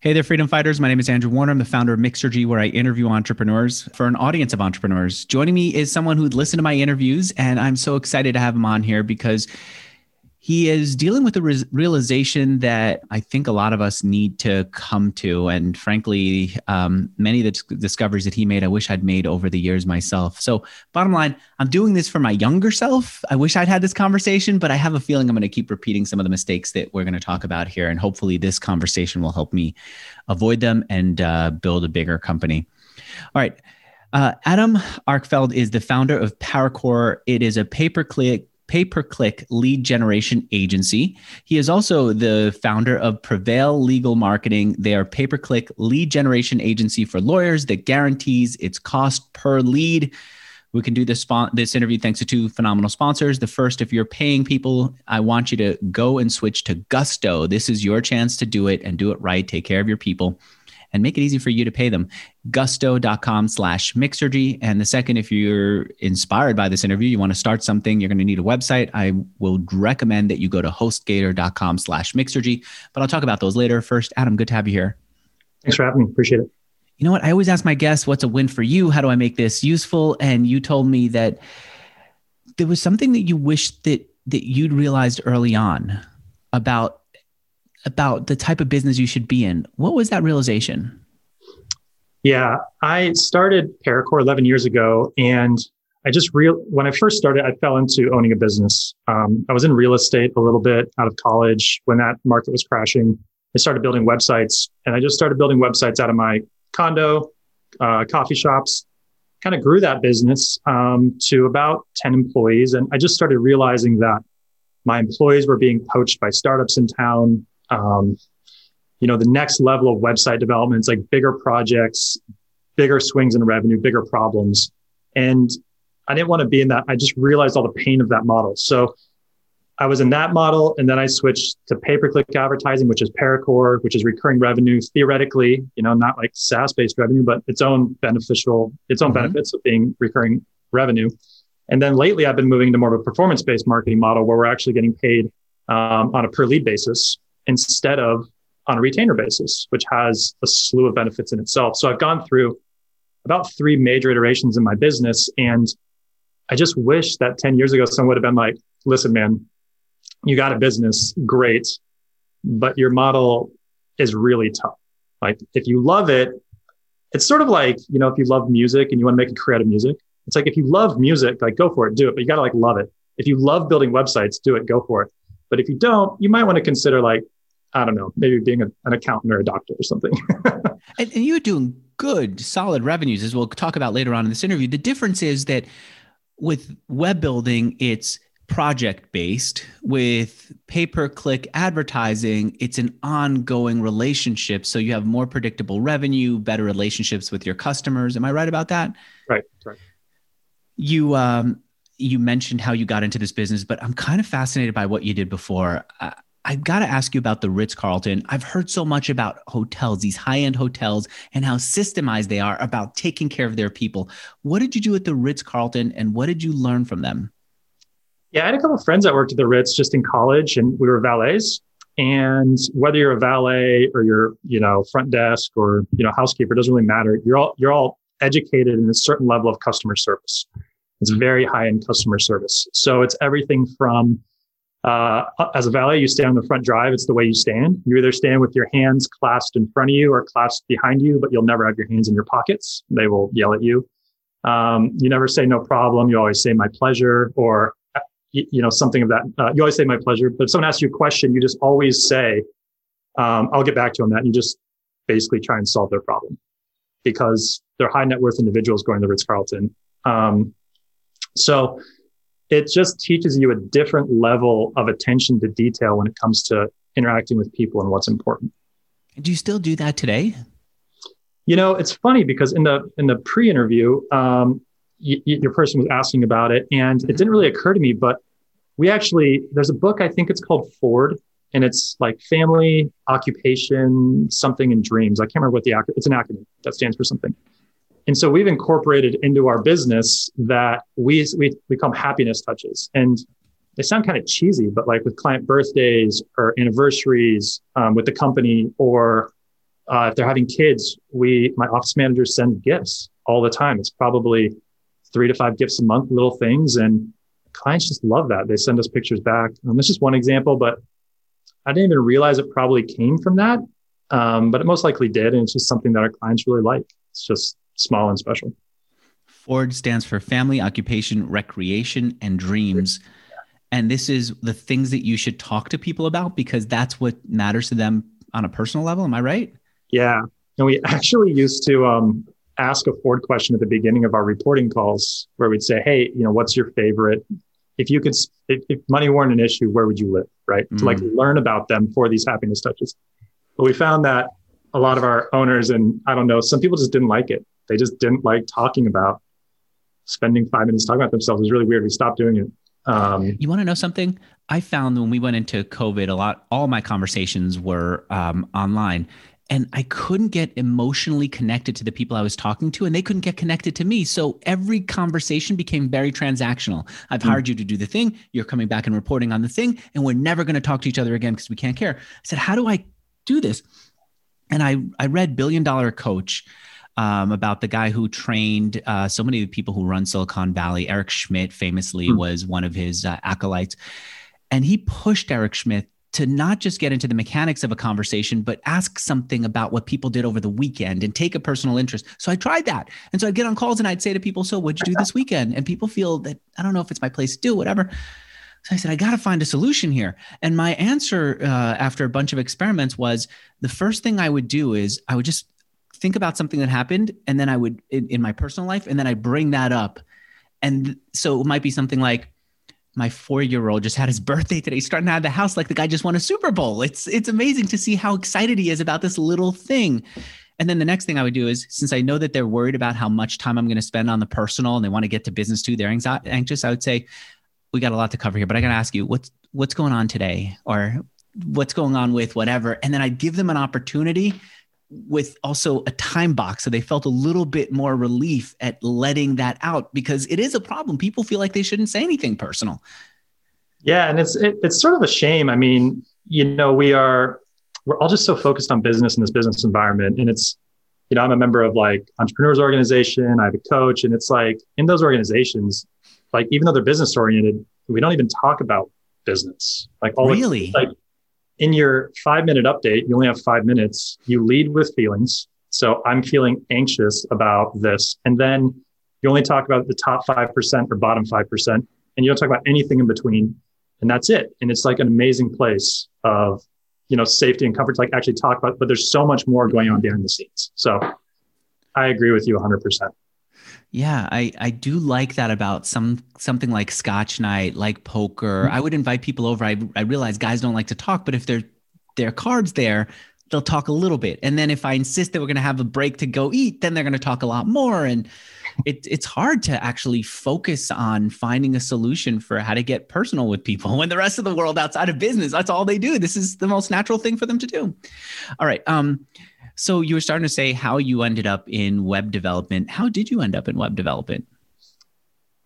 Hey there, freedom fighters. My name is Andrew Warner. I'm the founder of Mixergy, where I interview entrepreneurs for an audience of entrepreneurs. Joining me is someone who'd listened to my interviews, and I'm so excited to have him on here because he is dealing with a re- realization that I think a lot of us need to come to. And frankly, um, many of the t- discoveries that he made, I wish I'd made over the years myself. So, bottom line, I'm doing this for my younger self. I wish I'd had this conversation, but I have a feeling I'm going to keep repeating some of the mistakes that we're going to talk about here. And hopefully, this conversation will help me avoid them and uh, build a bigger company. All right. Uh, Adam Arkfeld is the founder of ParaCore. It is a pay per click pay per click lead generation agency. He is also the founder of Prevail Legal Marketing. They are pay per click lead generation agency for lawyers that guarantees its cost per lead. We can do this spon- this interview thanks to two phenomenal sponsors. The first, if you're paying people, I want you to go and switch to Gusto. This is your chance to do it and do it right. Take care of your people and make it easy for you to pay them. Gusto.com slash Mixergy. And the second, if you're inspired by this interview, you want to start something, you're going to need a website. I will recommend that you go to hostgator.com slash Mixergy. But I'll talk about those later. First, Adam, good to have you here. Thanks for having me. Appreciate it. You know what? I always ask my guests, what's a win for you? How do I make this useful? And you told me that there was something that you wished that that you'd realized early on about about the type of business you should be in. What was that realization? Yeah, I started ParaCore 11 years ago, and I just real when I first started, I fell into owning a business. Um, I was in real estate a little bit out of college when that market was crashing. I started building websites, and I just started building websites out of my condo, uh, coffee shops. Kind of grew that business um, to about 10 employees, and I just started realizing that my employees were being poached by startups in town um, you know, the next level of website development is like bigger projects, bigger swings in revenue, bigger problems. And I didn't want to be in that. I just realized all the pain of that model. So I was in that model and then I switched to pay-per-click advertising, which is ParaCore, which is recurring revenue theoretically, you know, not like SaaS-based revenue, but its own beneficial, its own mm-hmm. benefits of being recurring revenue. And then lately I've been moving to more of a performance-based marketing model where we're actually getting paid um, on a per lead basis instead of on a retainer basis, which has a slew of benefits in itself. So I've gone through about three major iterations in my business. And I just wish that 10 years ago, someone would have been like, listen, man, you got a business, great, but your model is really tough. Like if you love it, it's sort of like, you know, if you love music and you want to make creative music, it's like if you love music, like go for it, do it, but you got to like love it. If you love building websites, do it, go for it. But if you don't, you might want to consider like, I don't know, maybe being a, an accountant or a doctor or something. and, and you're doing good, solid revenues, as we'll talk about later on in this interview. The difference is that with web building, it's project based. With pay per click advertising, it's an ongoing relationship. So you have more predictable revenue, better relationships with your customers. Am I right about that? Right. Right. You um, you mentioned how you got into this business, but I'm kind of fascinated by what you did before. I've got to ask you about the Ritz Carlton. I've heard so much about hotels, these high end hotels, and how systemized they are about taking care of their people. What did you do at the Ritz Carlton and what did you learn from them? Yeah, I had a couple of friends that worked at the Ritz just in college, and we were valets. And whether you're a valet or you're, you know, front desk or you know housekeeper, doesn't really matter. You're all you're all educated in a certain level of customer service. It's very high end customer service. So it's everything from uh, as a valet, you stay on the front drive. It's the way you stand. You either stand with your hands clasped in front of you or clasped behind you, but you'll never have your hands in your pockets. They will yell at you. Um, you never say no problem. You always say my pleasure or, you know, something of that. Uh, you always say my pleasure, but if someone asks you a question, you just always say, um, I'll get back to on that. And you just basically try and solve their problem because they're high net worth individuals going to Ritz Carlton. Um, so it just teaches you a different level of attention to detail when it comes to interacting with people and what's important. Do you still do that today? You know, it's funny because in the in the pre-interview, um, y- y- your person was asking about it, and it didn't really occur to me. But we actually there's a book I think it's called Ford, and it's like family, occupation, something, and dreams. I can't remember what the acronym. It's an acronym that stands for something. And so we've incorporated into our business that we, we, we call happiness touches. And they sound kind of cheesy, but like with client birthdays or anniversaries um, with the company, or uh, if they're having kids, we my office managers send gifts all the time. It's probably three to five gifts a month, little things, and clients just love that. They send us pictures back. Um, that's just one example, but I didn't even realize it probably came from that, um, but it most likely did, and it's just something that our clients really like. It's just small and special. Ford stands for Family, Occupation, Recreation, and Dreams. And this is the things that you should talk to people about because that's what matters to them on a personal level. Am I right? Yeah. And we actually used to um, ask a Ford question at the beginning of our reporting calls where we'd say, Hey, you know, what's your favorite? If you could, if, if money weren't an issue, where would you live? Right. Mm. To like mm. learn about them for these happiness touches. But we found that a lot of our owners, and I don't know, some people just didn't like it. They just didn't like talking about spending five minutes talking about themselves. It was really weird. We stopped doing it. Um, you want to know something? I found when we went into COVID, a lot, all my conversations were um, online and I couldn't get emotionally connected to the people I was talking to, and they couldn't get connected to me. So every conversation became very transactional. I've mm. hired you to do the thing, you're coming back and reporting on the thing, and we're never going to talk to each other again because we can't care. I said, How do I do this? And I, I read Billion Dollar Coach um, about the guy who trained uh, so many of the people who run Silicon Valley. Eric Schmidt famously mm. was one of his uh, acolytes. And he pushed Eric Schmidt to not just get into the mechanics of a conversation, but ask something about what people did over the weekend and take a personal interest. So I tried that. And so I'd get on calls and I'd say to people, So what'd you do this weekend? And people feel that I don't know if it's my place to do, whatever. So I said, I got to find a solution here. And my answer uh, after a bunch of experiments was the first thing I would do is I would just think about something that happened and then I would in, in my personal life and then I bring that up. And so it might be something like, my four-year-old just had his birthday today, He's starting out of the house like the guy just won a Super Bowl. It's it's amazing to see how excited he is about this little thing. And then the next thing I would do is, since I know that they're worried about how much time I'm going to spend on the personal and they want to get to business too, they're anxious. I would say, we got a lot to cover here, but I got to ask you, what's what's going on today, or what's going on with whatever, and then I'd give them an opportunity with also a time box so they felt a little bit more relief at letting that out because it is a problem. People feel like they shouldn't say anything personal. Yeah and it's it, it's sort of a shame. I mean you know we are we're all just so focused on business in this business environment and it's you know i'm a member of like entrepreneurs organization i have a coach and it's like in those organizations like even though they're business oriented we don't even talk about business. Like all really? the, like in your five minute update, you only have five minutes. You lead with feelings. So I'm feeling anxious about this. And then you only talk about the top 5% or bottom 5%, and you don't talk about anything in between. And that's it. And it's like an amazing place of, you know, safety and comfort to like actually talk about, but there's so much more going on behind the scenes. So I agree with you 100%. Yeah, I, I do like that about some something like Scotch night, like poker. Mm-hmm. I would invite people over. I, I realize guys don't like to talk, but if they're their cards there, they'll talk a little bit. And then if I insist that we're going to have a break to go eat, then they're going to talk a lot more. And it, it's hard to actually focus on finding a solution for how to get personal with people when the rest of the world outside of business, that's all they do. This is the most natural thing for them to do. All right. Um, so you were starting to say how you ended up in web development. How did you end up in web development?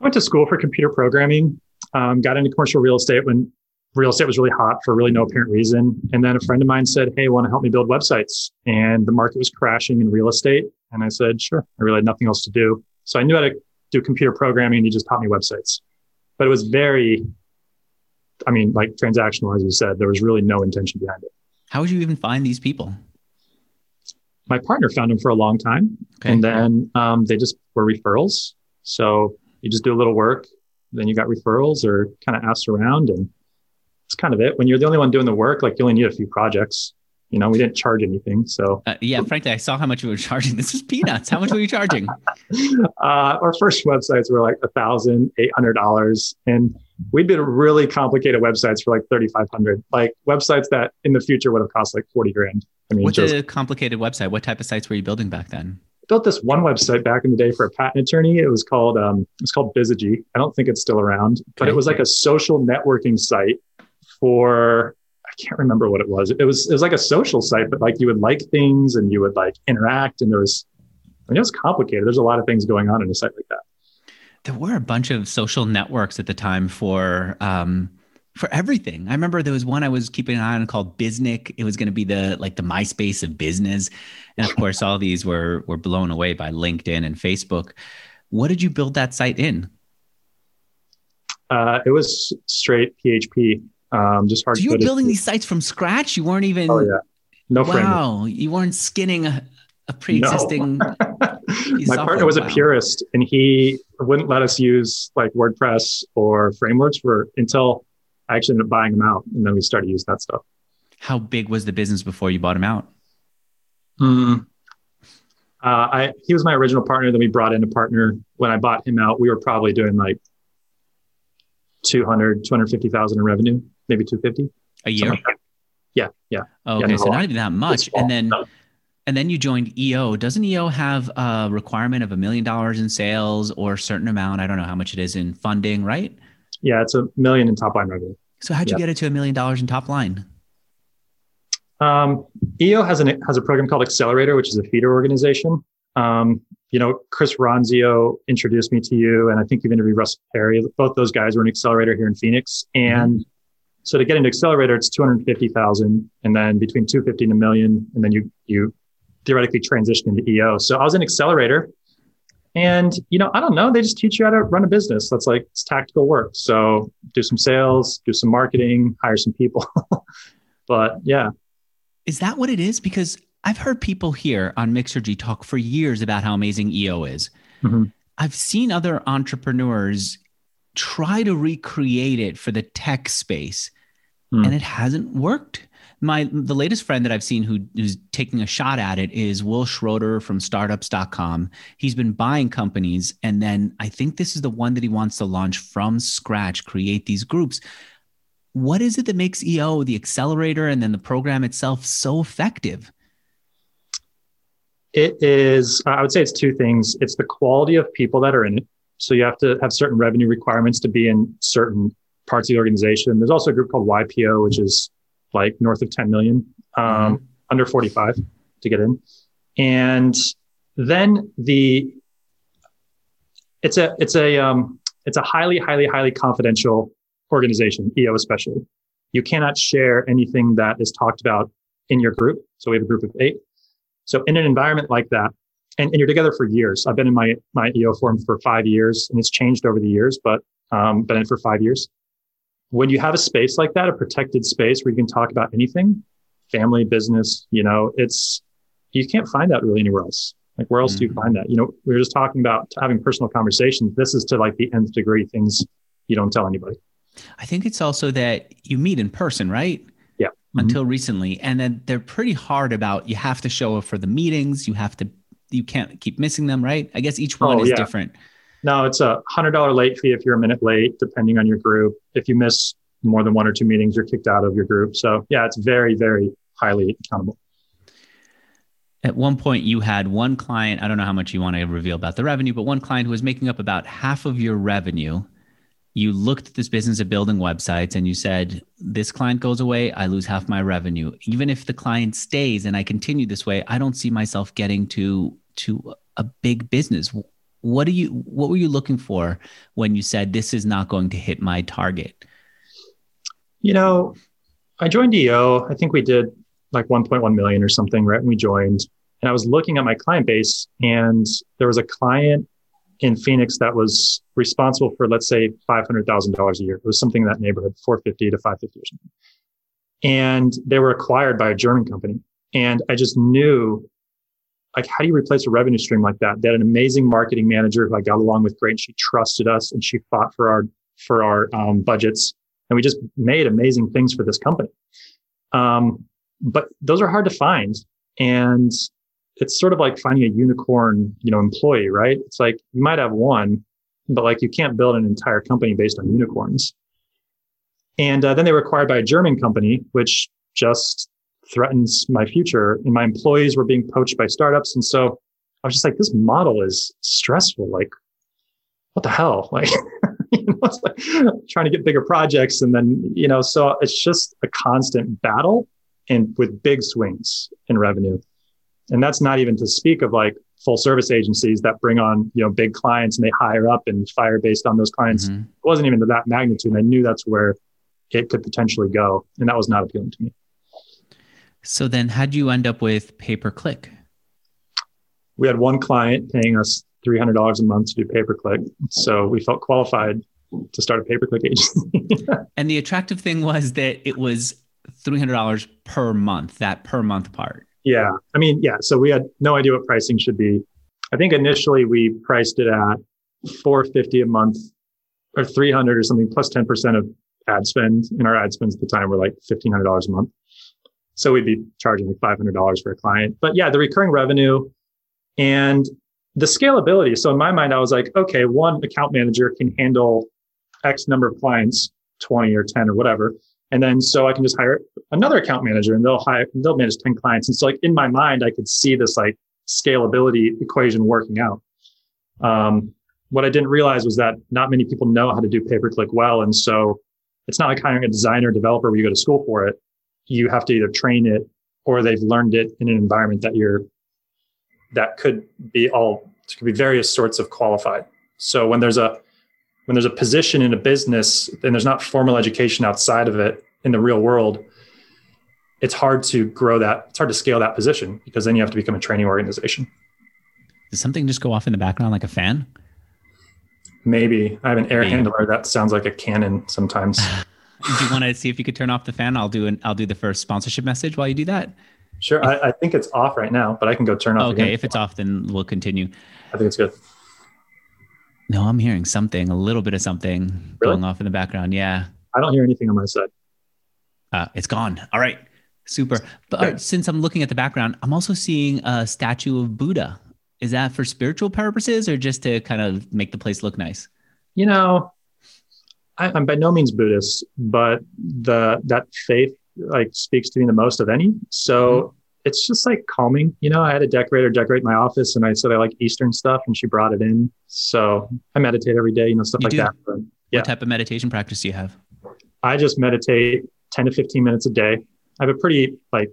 I went to school for computer programming, um, got into commercial real estate when real estate was really hot for really no apparent reason. And then a friend of mine said, Hey, want to help me build websites? And the market was crashing in real estate. And I said, Sure. I really had nothing else to do. So I knew how to do computer programming and he just taught me websites. But it was very, I mean, like transactional, as you said, there was really no intention behind it. How would you even find these people? My partner found them for a long time. Okay. And then um, they just were referrals. So you just do a little work, then you got referrals or kind of asked around. And it's kind of it. When you're the only one doing the work, like you only need a few projects. You know, we didn't charge anything. So, uh, yeah, frankly, I saw how much we were charging. This is peanuts. How much were you charging? uh, our first websites were like a thousand eight hundred dollars, and we did really complicated websites for like thirty five hundred, like websites that in the future would have cost like forty grand. I mean, what's just, a complicated website? What type of sites were you building back then? built this one website back in the day for a patent attorney. It was called um, it's called Bizagy. I don't think it's still around, but okay. it was like a social networking site for I can't remember what it was. It was it was like a social site, but like you would like things and you would like interact, and there was I mean, it was complicated. There's a lot of things going on in a site like that. There were a bunch of social networks at the time for um, for everything. I remember there was one I was keeping an eye on called Biznik. It was going to be the like the MySpace of business, and of course, all these were were blown away by LinkedIn and Facebook. What did you build that site in? Uh, it was straight PHP. Um, just hard. So you were building these sites from scratch. You weren't even. Oh yeah. No wow, framework. you weren't skinning a, a pre-existing. No. My partner was wow. a purist, and he wouldn't let us use like WordPress or frameworks for until I actually ended up buying them out, and then we started using that stuff. How big was the business before you bought him out? Mm, uh, I he was my original partner. Then we brought in a partner. When I bought him out, we were probably doing like 200, 250,000 in revenue, maybe 250 a year. Like yeah, yeah. Oh, okay, yeah, so not even that much. And then and then you joined EO. Doesn't EO have a requirement of a million dollars in sales or a certain amount? I don't know how much it is in funding, right? Yeah, it's a million in top line revenue. So how'd you get it to a million dollars in top line? Um, EO has an has a program called Accelerator, which is a feeder organization. Um, you know, Chris Ronzio introduced me to you, and I think you've interviewed Russ Perry. Both those guys were an accelerator here in Phoenix, and mm-hmm. so to get into accelerator, it's two hundred fifty thousand, and then between two fifty and a million, and then you you theoretically transition into EO. So I was an accelerator, and you know, I don't know, they just teach you how to run a business. That's like it's tactical work. So do some sales, do some marketing, hire some people. but yeah, is that what it is? Because I've heard people here on Mixergy talk for years about how amazing EO is. Mm-hmm. I've seen other entrepreneurs try to recreate it for the tech space, mm. and it hasn't worked. My the latest friend that I've seen who, who's taking a shot at it is Wil Schroter from startups.com. He's been buying companies, and then I think this is the one that he wants to launch from scratch, create these groups what is it that makes EO, the accelerator, and then the program itself so effective? It is, I would say it's two things. It's the quality of people that are in it. So you have to have certain revenue requirements to be in certain parts of the organization. There's also a group called YPO, which is like north of 10 million, um, mm-hmm. under 45 to get in. And then the, it's a, it's a, um, it's a highly, highly, highly confidential organization, EO especially. You cannot share anything that is talked about in your group. So we have a group of eight. So in an environment like that, and, and you're together for years. I've been in my, my EO forum for five years and it's changed over the years, but um, been in for five years. When you have a space like that, a protected space where you can talk about anything, family, business, you know, it's, you can't find that really anywhere else. Like where else mm-hmm. do you mm-hmm. find that? You know, we were just talking about having personal conversations. This is to like the nth degree things you don't tell anybody. I think it's also that you meet in person, right? Yeah. Until mm-hmm. recently. And then they're pretty hard about you have to show up for the meetings. You have to, you can't keep missing them, right? I guess each one oh, is yeah. different. No, it's a hundred dollar late fee if you're a minute late, depending on your group. If you miss more than one or two meetings, you're kicked out of your group. So yeah, it's very, very highly accountable. At one point, you had one client. I don't know how much you want to reveal about the revenue, but one client who was making up about half of your revenue you looked at this business of building websites and you said, this client goes away, I lose half my revenue. Even if the client stays and I continue this way, I don't see myself getting to to a big business. What do you what were you looking for when you said this is not going to hit my target? You know, I joined EO. I think we did like 1.1 million or something right when we joined. And I was looking at my client base and there was a client in Phoenix that was responsible for, let's say, $500,000 a year. It was something in that neighborhood, 450 to 550 or something. And they were acquired by a German company. And I just knew, like, how do you replace a revenue stream like that? They had an amazing marketing manager who I got along with great. She trusted us and she fought for our, for our um, budgets. And we just made amazing things for this company. Um, but those are hard to find. And it's sort of like finding a unicorn, you know, employee, right? It's like you might have one, but like you can't build an entire company based on unicorns. And uh, then they were acquired by a German company, which just threatens my future. And my employees were being poached by startups. And so I was just like, this model is stressful. Like, what the hell? Like, you know, it's like trying to get bigger projects. And then, you know, so it's just a constant battle and with big swings in revenue. And that's not even to speak of like full service agencies that bring on, you know, big clients and they hire up and fire based on those clients. Mm-hmm. It wasn't even to that magnitude. And I knew that's where it could potentially go. And that was not appealing to me. So then how'd you end up with pay per click? We had one client paying us $300 a month to do pay per click. So we felt qualified to start a pay per click agency. and the attractive thing was that it was $300 per month, that per month part. Yeah. I mean, yeah. So we had no idea what pricing should be. I think initially we priced it at 450 a month or 300 or something plus 10% of ad spend. And our ad spends at the time were like $1,500 a month. So we'd be charging like $500 for a client. But yeah, the recurring revenue and the scalability. So in my mind, I was like, okay, one account manager can handle X number of clients, 20 or 10 or whatever. And then so I can just hire another account manager and they'll hire, they'll manage 10 clients. And so like in my mind, I could see this like scalability equation working out. Um, what I didn't realize was that not many people know how to do pay per click well. And so it's not like hiring a designer developer where you go to school for it. You have to either train it or they've learned it in an environment that you're, that could be all, could be various sorts of qualified. So when there's a, when there's a position in a business and there's not formal education outside of it in the real world, it's hard to grow that. It's hard to scale that position because then you have to become a training organization. Does something just go off in the background like a fan? Maybe I have an air handler that sounds like a cannon sometimes. do you want to see if you could turn off the fan? I'll do an I'll do the first sponsorship message while you do that. Sure. I, I think it's off right now, but I can go turn off. Okay, again. if it's off, then we'll continue. I think it's good. No, I'm hearing something, a little bit of something really? going off in the background. Yeah. I don't hear anything on my side. Uh, it's gone. All right. Super. But okay. since I'm looking at the background, I'm also seeing a statue of Buddha. Is that for spiritual purposes or just to kind of make the place look nice? You know, I, am by no means Buddhist, but the that faith like speaks to me the most of any. So mm-hmm it's just like calming. You know, I had a decorator decorate my office and I said I like Eastern stuff and she brought it in. So I meditate every day, you know, stuff you like do? that. But, yeah. What type of meditation practice do you have? I just meditate 10 to 15 minutes a day. I have a pretty like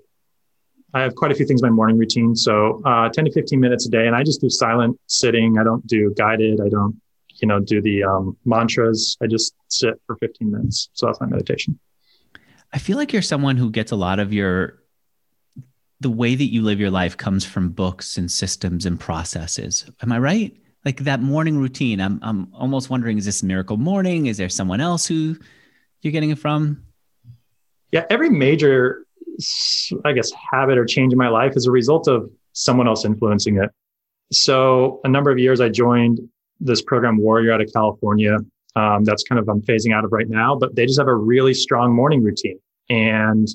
I have quite a few things in my morning routine. So uh, 10 to 15 minutes a day. And I just do silent sitting. I don't do guided. I don't, you know, do the um, mantras. I just sit for 15 minutes. So that's my meditation. I feel like you're someone who gets a lot of your the way that you live your life comes from books and systems and processes. Am I right? Like that morning routine. I'm I'm almost wondering is this miracle morning? Is there someone else who you're getting it from? Yeah, every major I guess habit or change in my life is a result of someone else influencing it. So a number of years I joined this program Warrior out of California. Um, that's kind of I'm phasing out of right now, but they just have a really strong morning routine. And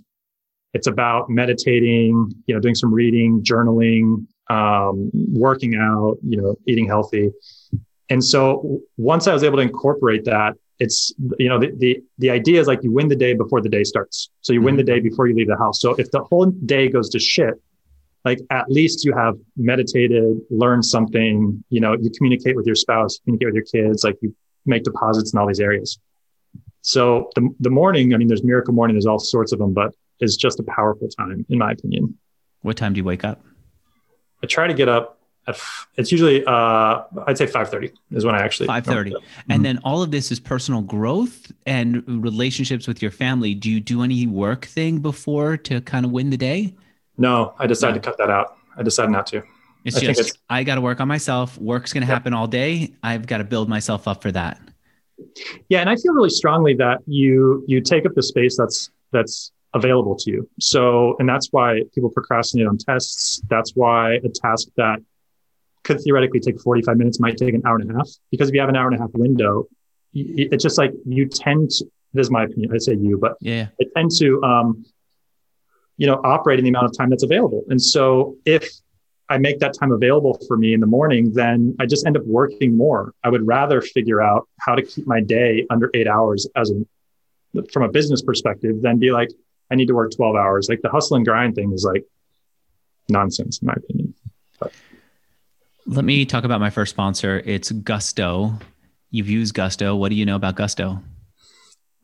it's about meditating, you know, doing some reading, journaling, um, working out, you know, eating healthy. And so once I was able to incorporate that, it's, you know, the, the, the idea is like you win the day before the day starts. So you win the mm-hmm. day before you leave the house. So if the whole day goes to shit, like at least you have meditated, learned something, you know, you communicate with your spouse, communicate with your kids, like you make deposits in all these areas. So the, the morning, I mean, there's miracle morning, there's all sorts of them, but is just a powerful time, in my opinion. What time do you wake up? I try to get up. At, it's usually uh, I'd say five thirty is when I actually five thirty, mm-hmm. and then all of this is personal growth and relationships with your family. Do you do any work thing before to kind of win the day? No, I decided no. to cut that out. I decided not to. It's I just it's, I got to work on myself. Work's going to yeah. happen all day. I've got to build myself up for that. Yeah, and I feel really strongly that you you take up the space that's that's available to you. So, and that's why people procrastinate on tests. That's why a task that could theoretically take 45 minutes might take an hour and a half because if you have an hour and a half window, it's just like you tend to, this is my opinion. I say you, but yeah, I tend to, um, you know, operate in the amount of time that's available. And so if I make that time available for me in the morning, then I just end up working more. I would rather figure out how to keep my day under eight hours as a, from a business perspective than be like, I need to work 12 hours. Like the hustle and grind thing is like nonsense, in my opinion. But. Let me talk about my first sponsor. It's Gusto. You've used Gusto. What do you know about Gusto?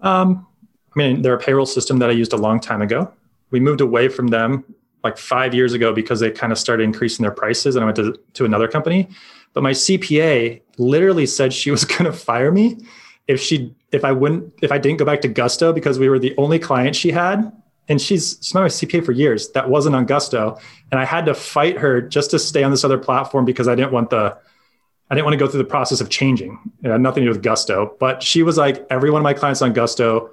Um, I mean, they're a payroll system that I used a long time ago. We moved away from them like five years ago because they kind of started increasing their prices and I went to, to another company. But my CPA literally said she was going to fire me if she if I wouldn't if I didn't go back to Gusto because we were the only client she had, and she's she's been my CPA for years. That wasn't on Gusto, and I had to fight her just to stay on this other platform because I didn't want the I didn't want to go through the process of changing. It had nothing to do with Gusto. But she was like, every one of my clients on Gusto,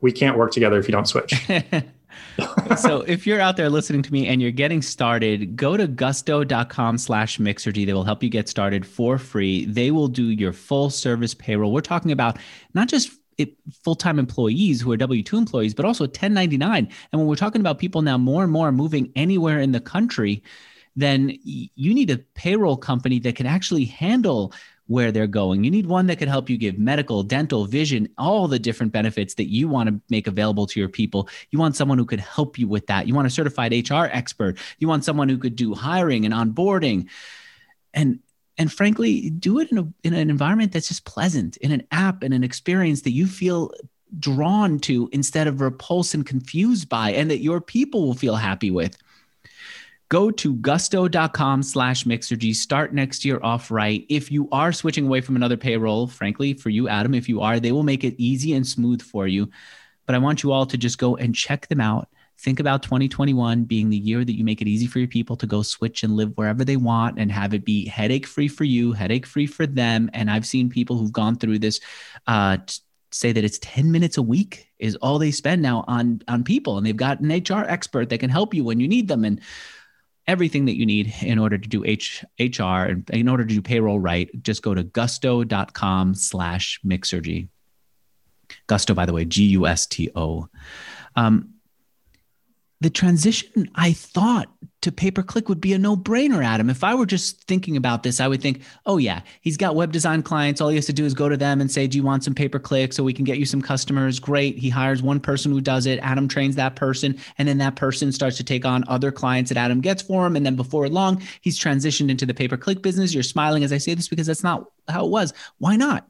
we can't work together if you don't switch. so if you're out there listening to me and you're getting started, go to gusto.com slash mixergy. They will help you get started for free. They will do your full service payroll. We're talking about not just full-time employees who are W2 employees, but also 1099. And when we're talking about people now more and more moving anywhere in the country, then you need a payroll company that can actually handle where they're going. You need one that can help you give medical, dental, vision, all the different benefits that you want to make available to your people. You want someone who could help you with that. You want a certified HR expert. You want someone who could do hiring and onboarding. And and frankly, do it in, a, in an environment that's just pleasant, in an app and an experience that you feel drawn to instead of repulsed and confused by, and that your people will feel happy with. Go to gusto.com slash mixergy. Start next year off right. If you are switching away from another payroll, frankly, for you, Adam, if you are, they will make it easy and smooth for you. But I want you all to just go and check them out. Think about 2021 being the year that you make it easy for your people to go switch and live wherever they want and have it be headache free for you, headache free for them. And I've seen people who've gone through this uh, say that it's 10 minutes a week is all they spend now on on people and they've got an HR expert that can help you when you need them and everything that you need in order to do H, HR and in order to do payroll right, just go to gusto.com slash mixergy. Gusto, by the way, G U S T O. Um, the transition I thought to pay per click would be a no brainer, Adam. If I were just thinking about this, I would think, oh, yeah, he's got web design clients. All he has to do is go to them and say, do you want some pay per click so we can get you some customers? Great. He hires one person who does it. Adam trains that person. And then that person starts to take on other clients that Adam gets for him. And then before long, he's transitioned into the pay per click business. You're smiling as I say this because that's not how it was. Why not?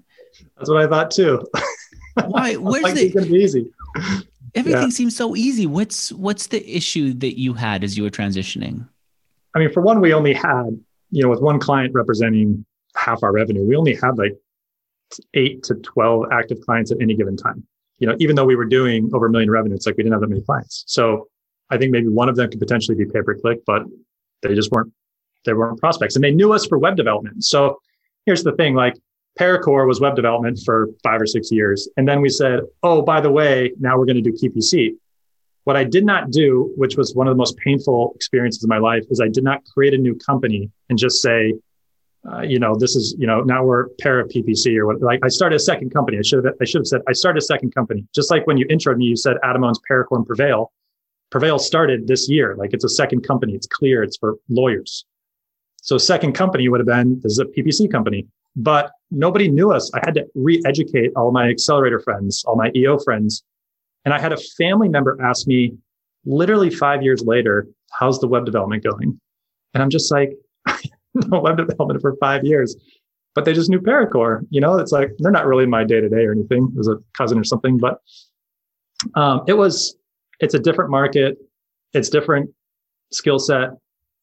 That's what I thought too. Why? Where's like the? It's going to be easy everything yeah. seems so easy. What's what's the issue that you had as you were transitioning? I mean for one we only had you know with one client representing half our revenue we only had like 8 to 12 active clients at any given time. You know even though we were doing over a million revenue it's like we didn't have that many clients. So i think maybe one of them could potentially be pay per click but they just weren't they weren't prospects and they knew us for web development. So here's the thing like Paracore was web development for five or six years. And then we said, oh, by the way, now we're going to do PPC. What I did not do, which was one of the most painful experiences of my life, is I did not create a new company and just say, uh, you know, this is, you know, now we're para PPC or what. Like I started a second company. I should have, I should have said I started a second company. Just like when you introed me, you said Adam owns Paracore and Prevail. Prevail started this year. Like it's a second company. It's clear. It's for lawyers. So second company would have been this is a PPC company but nobody knew us. I had to re-educate all my accelerator friends, all my EO friends. And I had a family member ask me literally five years later, how's the web development going? And I'm just like, no web development for five years, but they just knew Paracore. You know, it's like, they're not really my day to day or anything. It was a cousin or something, but um, it was, it's a different market. It's different skill set.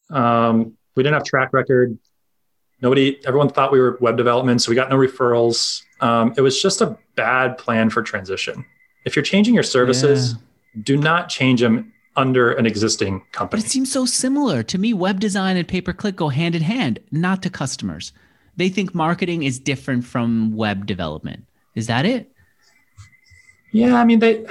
Um, we didn't have track record nobody everyone thought we were web development so we got no referrals. Um, it was just a bad plan for transition. If you're changing your services yeah. do not change them under an existing company. but it seems so similar. To me web design and pay per click go hand in hand not to customers. They think marketing is different from web development. Is that it? Yeah i mean they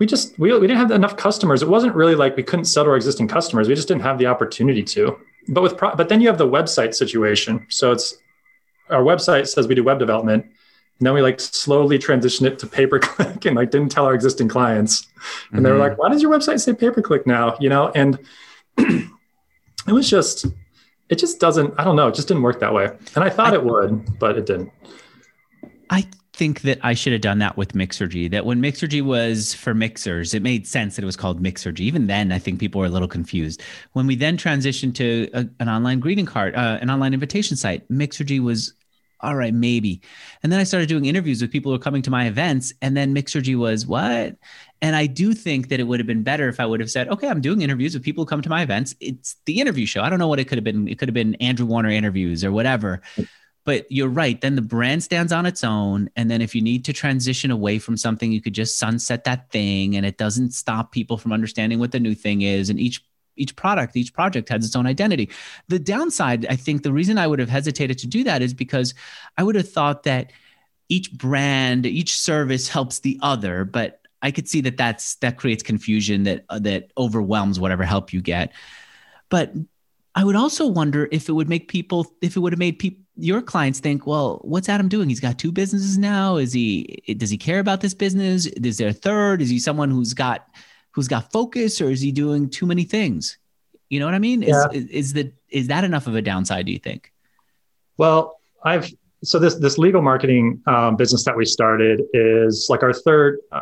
we just we, we didn't have enough customers. It wasn't really like we couldn't sell to our existing customers. We just didn't have the opportunity to but with pro- but then you have the website situation. So it's our website says we do web development, and then we like slowly transition it to pay per click, and like didn't tell our existing clients, and mm-hmm. they were like, "Why does your website say pay per click now?" You know, and it was just it just doesn't. I don't know. It just didn't work that way, and I thought I, it would, but it didn't. I think that I should have done that with Mixergy. That when Mixergy was for mixers, it made sense that it was called Mixergy. Even then, I think people were a little confused. When we then transitioned to a, an online greeting card, uh, an online invitation site, Mixergy was all right, maybe. And then I started doing interviews with people who were coming to my events, and then Mixergy was what? And I do think that it would have been better if I would have said, okay, I'm doing interviews with people who come to my events. It's the interview show. I don't know what it could have been. It could have been Andrew Warner interviews or whatever but you're right. Then the brand stands on its own. And then if you need to transition away from something, you could just sunset that thing and it doesn't stop people from understanding what the new thing is. And each each product, each project has its own identity. The downside, I think the reason I would have hesitated to do that is because I would have thought that each brand, each service helps the other, but I could see that that's that creates confusion that uh, that overwhelms whatever help you get. But I would also wonder if it would make people, if it would have made people, your clients think, well, what's Adam doing? He's got two businesses now. Is he, does he care about this business? Is there a third? Is he someone who's got, who's got focus or is he doing too many things? You know what I mean? Yeah. Is, is that, is that enough of a downside, do you think? Well, I've, so this, this legal marketing um, business that we started is like our third, uh,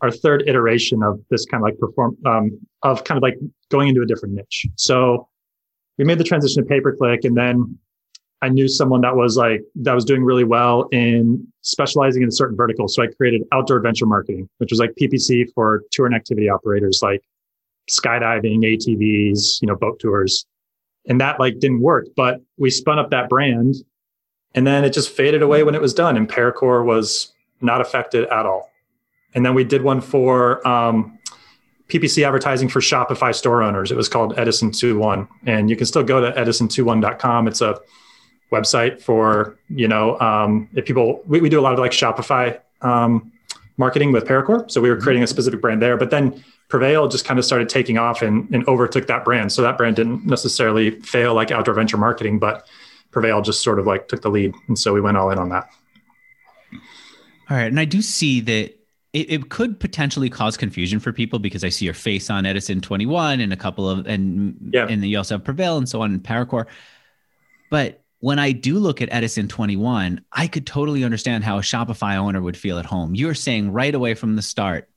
our third iteration of this kind of like perform, um, of kind of like going into a different niche. So we made the transition to pay per click and then I knew someone that was like, that was doing really well in specializing in a certain vertical. So I created outdoor adventure marketing, which was like PPC for tour and activity operators like skydiving, ATVs, you know, boat tours. And that like didn't work, but we spun up that brand and then it just faded away when it was done. And Paracore was not affected at all. And then we did one for um, PPC advertising for Shopify store owners. It was called Edison 21. And you can still go to edison21.com. It's a website for, you know, um, if people, we, we, do a lot of like Shopify um, marketing with Paracore. So we were creating a specific brand there. But then Prevail just kind of started taking off and, and overtook that brand. So that brand didn't necessarily fail like outdoor venture marketing, but Prevail just sort of like took the lead. And so we went all in on that. All right. And I do see that it, it, could potentially cause confusion for people because I see your face on Edison 21 and a couple of and yeah. and you also have Prevail and so on in Paracore. But when I do look at Edison 21, I could totally understand how a Shopify owner would feel at home. You're saying right away from the start,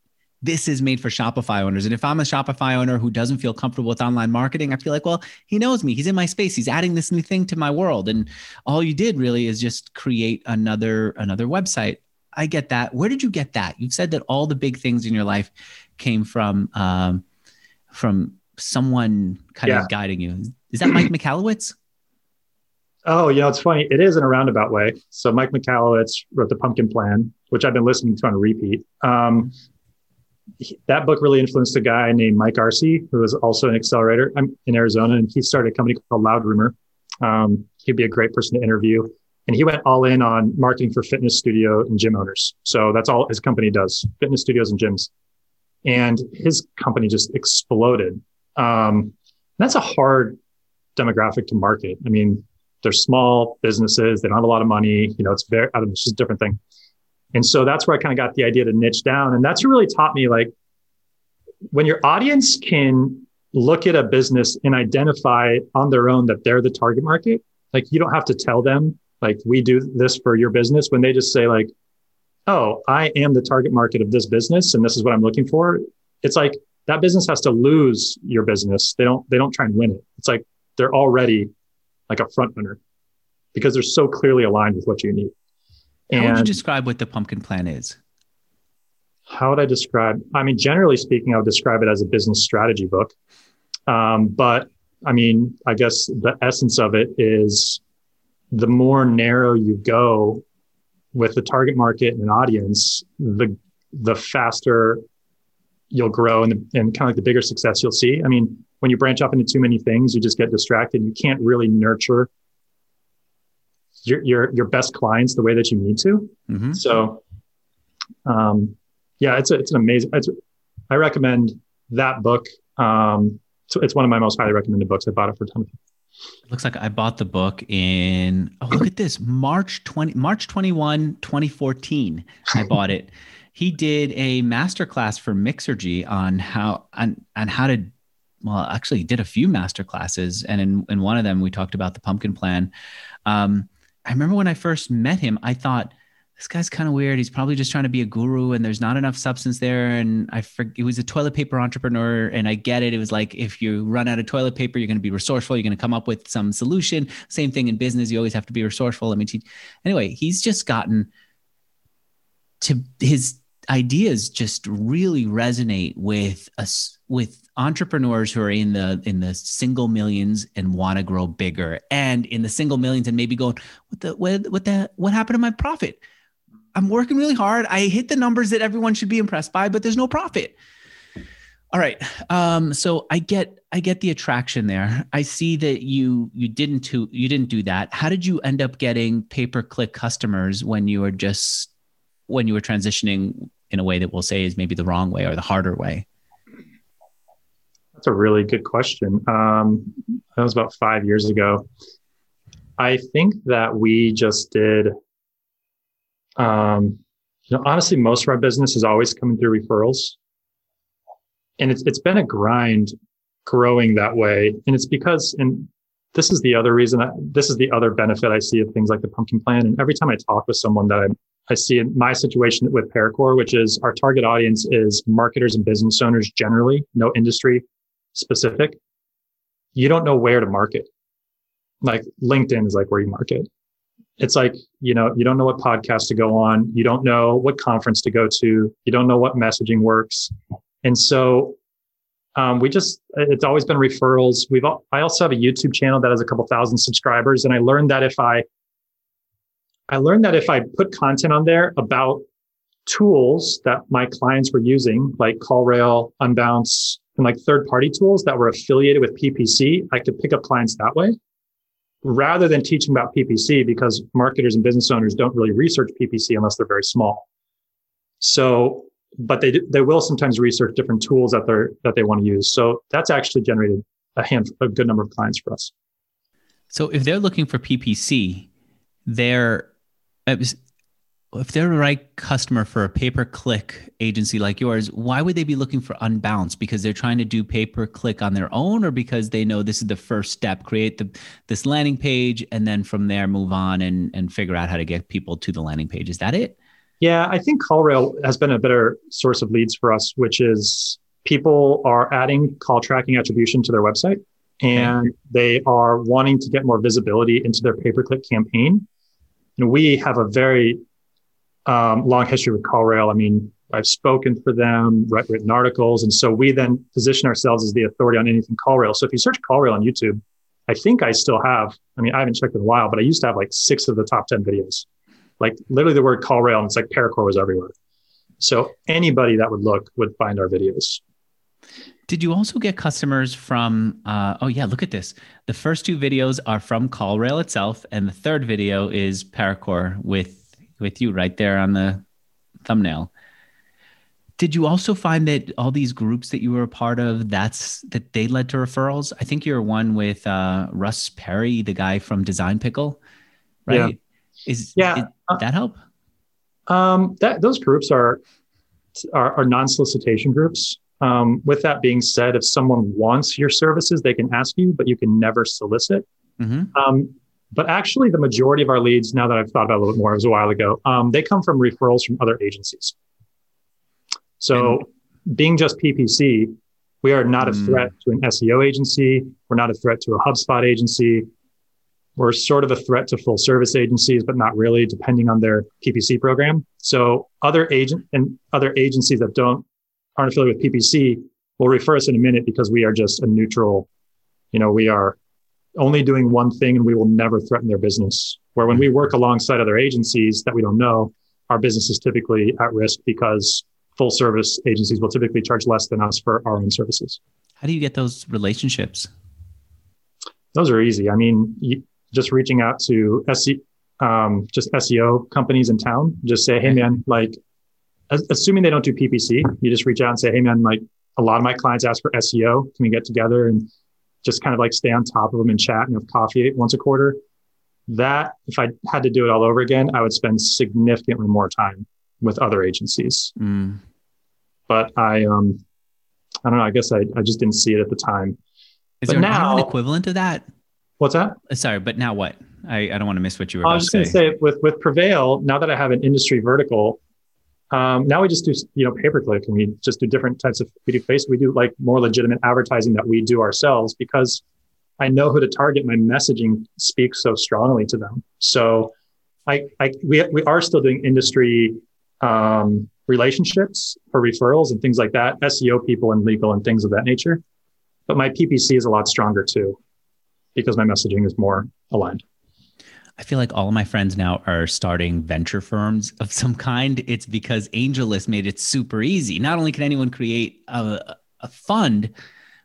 this is made for Shopify owners. And if I'm a Shopify owner who doesn't feel comfortable with online marketing, I feel like, well, he knows me. He's in my space. He's adding this new thing to my world. And all you did really is just create another another website I get that. Where did you get that? You've said that all the big things in your life came from um, from someone kind yeah. of guiding you. Is that Mike Michalowicz? Oh, you know, it's funny. It is in a roundabout way. So Mike Michalowicz wrote the Pumpkin Plan, which I've been listening to on repeat. Um, he, that book really influenced a guy named Mike Arce, who was also an accelerator in Arizona, and he started a company called Loud Rumor. Um, he'd be a great person to interview and he went all in on marketing for fitness studio and gym owners. So that's all his company does, fitness studios and gyms. And his company just exploded. Um, that's a hard demographic to market. I mean, they're small businesses. They don't have a lot of money. You know, it's very, I don't know, it's just a different thing. And so that's where I kind of got the idea to niche down. And that's really taught me like when your audience can look at a business and identify on their own that they're the target market, like you don't have to tell them like we do this for your business when they just say like oh i am the target market of this business and this is what i'm looking for it's like that business has to lose your business they don't they don't try and win it it's like they're already like a front runner because they're so clearly aligned with what you need. And how would you describe what the pumpkin plan is? How would i describe i mean generally speaking i would describe it as a business strategy book. Um, but i mean i guess the essence of it is the more narrow you go with the target market and audience, the the faster you'll grow and, the, and kind of like the bigger success you'll see. I mean, when you branch off into too many things, you just get distracted. You can't really nurture your your your best clients the way that you need to. Mm-hmm. So, um, yeah, it's a, it's an amazing. It's, I recommend that book. Um, it's, it's one of my most highly recommended books. I bought it for a ton of people. Looks like I bought the book in oh look at this March 20 March 21 2014 I bought it. He did a masterclass for Mixergy on how on on how to well actually did a few master classes and in in one of them we talked about the pumpkin plan. Um, I remember when I first met him I thought this guy's kind of weird. He's probably just trying to be a guru and there's not enough substance there. And I forget, was a toilet paper entrepreneur. And I get it. It was like, if you run out of toilet paper, you're going to be resourceful. You're going to come up with some solution. Same thing in business. You always have to be resourceful. I mean, anyway, he's just gotten to his ideas just really resonate with us with entrepreneurs who are in the in the single millions and want to grow bigger and in the single millions and maybe going what the what, what the what happened to my profit? I'm working really hard. I hit the numbers that everyone should be impressed by but there's no profit. All right um so i get i get the attraction there. I see that you you didn't to you didn't do that. How did you end up getting pay per click customers when you were just when you were transitioning in a way that we'll say is maybe the wrong way or the harder way that's a really good question. Um, that was about five years ago. I think that we just did. Um, you know, honestly, most of our business is always coming through referrals, and it's it's been a grind growing that way. And it's because, and this is the other reason. I, this is the other benefit I see of things like the Pumpkin Plan. And every time I talk with someone that I I see in my situation with ParaCore, which is our target audience is marketers and business owners generally, no industry specific, you don't know where to market. Like LinkedIn is like where you market. It's like, you know, you don't know what podcast to go on. You don't know what conference to go to. You don't know what messaging works. And so um, we just, it's always been referrals. We've, I also have a YouTube channel that has a couple thousand subscribers. And I learned that if I, I learned that if I put content on there about tools that my clients were using, like CallRail, Unbounce, and like third party tools that were affiliated with PPC, I could pick up clients that way rather than teaching about PPC because marketers and business owners don't really research PPC unless they're very small. So, but they they will sometimes research different tools that they're that they want to use. So that's actually generated a hand a good number of clients for us. So if they're looking for PPC, they're if they're the right customer for a pay per click agency like yours, why would they be looking for Unbounce? Because they're trying to do pay per click on their own, or because they know this is the first step, create the this landing page, and then from there move on and and figure out how to get people to the landing page. Is that it? Yeah, I think CallRail has been a better source of leads for us, which is people are adding call tracking attribution to their website, and okay. they are wanting to get more visibility into their pay per click campaign. And we have a very um, long history with CallRail. I mean, I've spoken for them, written articles, and so we then position ourselves as the authority on anything CallRail. So if you search CallRail on YouTube, I think I still have. I mean, I haven't checked in a while, but I used to have like six of the top ten videos. Like literally the word CallRail, and it's like ParaCore was everywhere. So anybody that would look would find our videos. Did you also get customers from? Uh, oh yeah, look at this. The first two videos are from CallRail itself, and the third video is ParaCore with with you right there on the thumbnail. Did you also find that all these groups that you were a part of, that's that they led to referrals? I think you're one with uh, Russ Perry, the guy from Design Pickle, right? Yeah. Is yeah did uh, that help? Um, that those groups are are, are non-solicitation groups. Um, with that being said, if someone wants your services, they can ask you, but you can never solicit. Mm-hmm. Um, but actually, the majority of our leads, now that I've thought about it a little bit more, it was a while ago, um, they come from referrals from other agencies. So, being just PPC, we are not a mm. threat to an SEO agency. We're not a threat to a HubSpot agency. We're sort of a threat to full service agencies, but not really, depending on their PPC program. So, other agent and other agencies that don't aren't affiliated with PPC will refer us in a minute because we are just a neutral. You know, we are only doing one thing and we will never threaten their business. Where when we work alongside other agencies that we don't know, our business is typically at risk because full service agencies will typically charge less than us for our own services. How do you get those relationships? Those are easy. I mean, just reaching out to SE, um, just SEO companies in town, just say, hey man, like, assuming they don't do PPC, you just reach out and say, hey man, like, a lot of my clients ask for SEO. Can we get together and just kind of like stay on top of them and chat and have coffee once a quarter. That, if I had to do it all over again, I would spend significantly more time with other agencies. Mm. But I, um, I don't know. I guess I, I just didn't see it at the time. Is but there now, an equivalent to that? What's that? Uh, sorry, but now what? I, I don't want to miss what you were. I was just going to say with with Prevail. Now that I have an industry vertical, um, now we just do, you know, pay per click and we just do different types of, we do face, we do like more legitimate advertising that we do ourselves because I know who to target. My messaging speaks so strongly to them. So I, I, we, we are still doing industry, um, relationships for referrals and things like that, SEO people and legal and things of that nature. but my PPC is a lot stronger too because my messaging is more aligned. I feel like all of my friends now are starting venture firms of some kind. It's because AngelList made it super easy. Not only can anyone create a, a fund,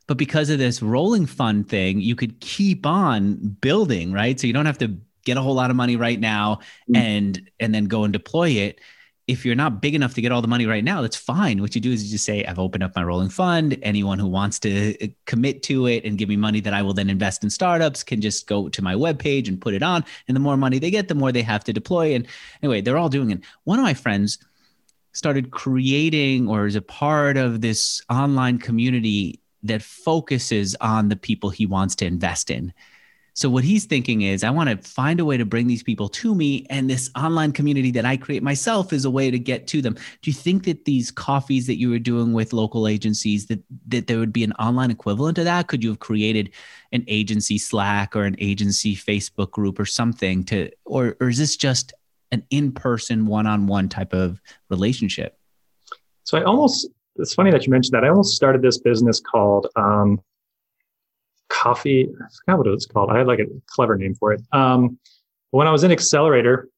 but because of this rolling fund thing, you could keep on building, right? So you don't have to get a whole lot of money right now mm-hmm. and and then go and deploy it if you're not big enough to get all the money right now, that's fine. What you do is you just say, I've opened up my rolling fund. Anyone who wants to uh, commit to it and give me money that I will then invest in startups can just go to my webpage and put it on. And the more money they get, the more they have to deploy. And anyway, they're all doing it. One of my friends started creating or is a part of this online community that focuses on the people he wants to invest in. So what he's thinking is, I want to find a way to bring these people to me, and this online community that I create myself is a way to get to them. Do you think that these coffees that you were doing with local agencies that that there would be an online equivalent to that? Could you have created an agency Slack or an agency Facebook group or something to, or or is this just an in-person one-on-one type of relationship? So I almost it's funny that you mentioned that. I almost started this business called um, coffee. I forgot what it was called. I had like a clever name for it. Um, when I was in Accelerator,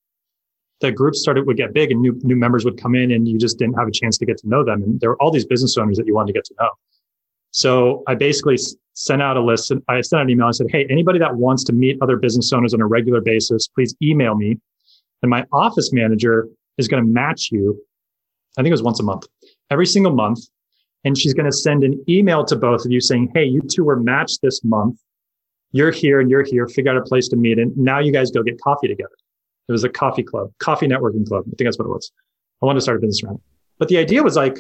the group started would get big and new new members would come in and you just didn't have a chance to get to know them. And there were all these business owners that you wanted to get to know. So I basically sent out a list and I sent out an email. I said, Hey, anybody that wants to meet other business owners on a regular basis, please email me. And my office manager is going to match you. I think it was once a month, every single month and she's going to send an email to both of you saying, Hey, you two were matched this month. You're here and you're here. Figure out a place to meet. And now you guys go get coffee together. It was a coffee club, coffee networking club. I think that's what it was. I wanted to start a business around. But the idea was like,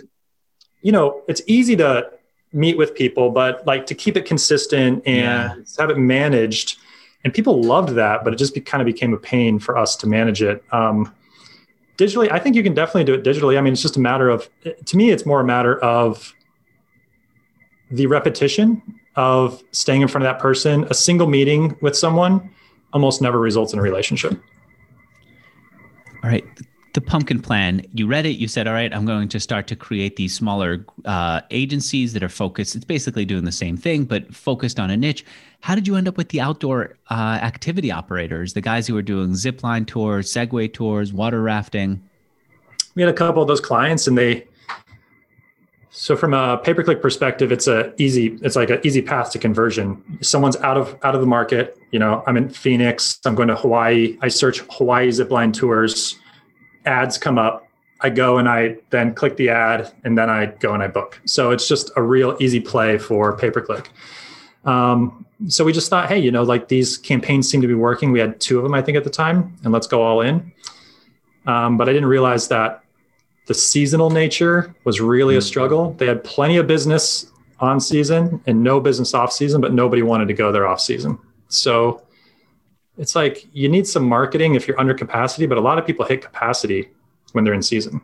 you know, it's easy to meet with people, but like to keep it consistent and yeah. have it managed. And people loved that, but it just be, kind of became a pain for us to manage it. Um, digitally, I think you can definitely do it digitally. I mean, it's just a matter of, to me, it's more a matter of the repetition of staying in front of that person. A single meeting with someone almost never results in a relationship. All right. The pumpkin plan, you read it, you said, All right, I'm going to start to create these smaller uh, agencies that are focused. It's basically doing the same thing, but focused on a niche. How did you end up with the outdoor uh, activity operators, the guys who were doing zip line tours, Segway tours, water rafting? We had a couple of those clients, and they. So from a pay per click perspective, it's a easy. It's like an easy path to conversion. Someone's out of out of the market. You know, I'm in Phoenix. I'm going to Hawaii. I search Hawaii zipline tours. Ads come up. I go and I then click the ad, and then I go and I book. So it's just a real easy play for pay per click. Um, so we just thought, hey, you know, like these campaigns seem to be working. We had two of them, I think, at the time, and let's go all in. Um, but I didn't realize that the seasonal nature was really a mm. struggle. They had plenty of business on season and no business off season, but nobody wanted to go there off season. So it's like you need some marketing if you're under capacity, but a lot of people hit capacity when they're in season.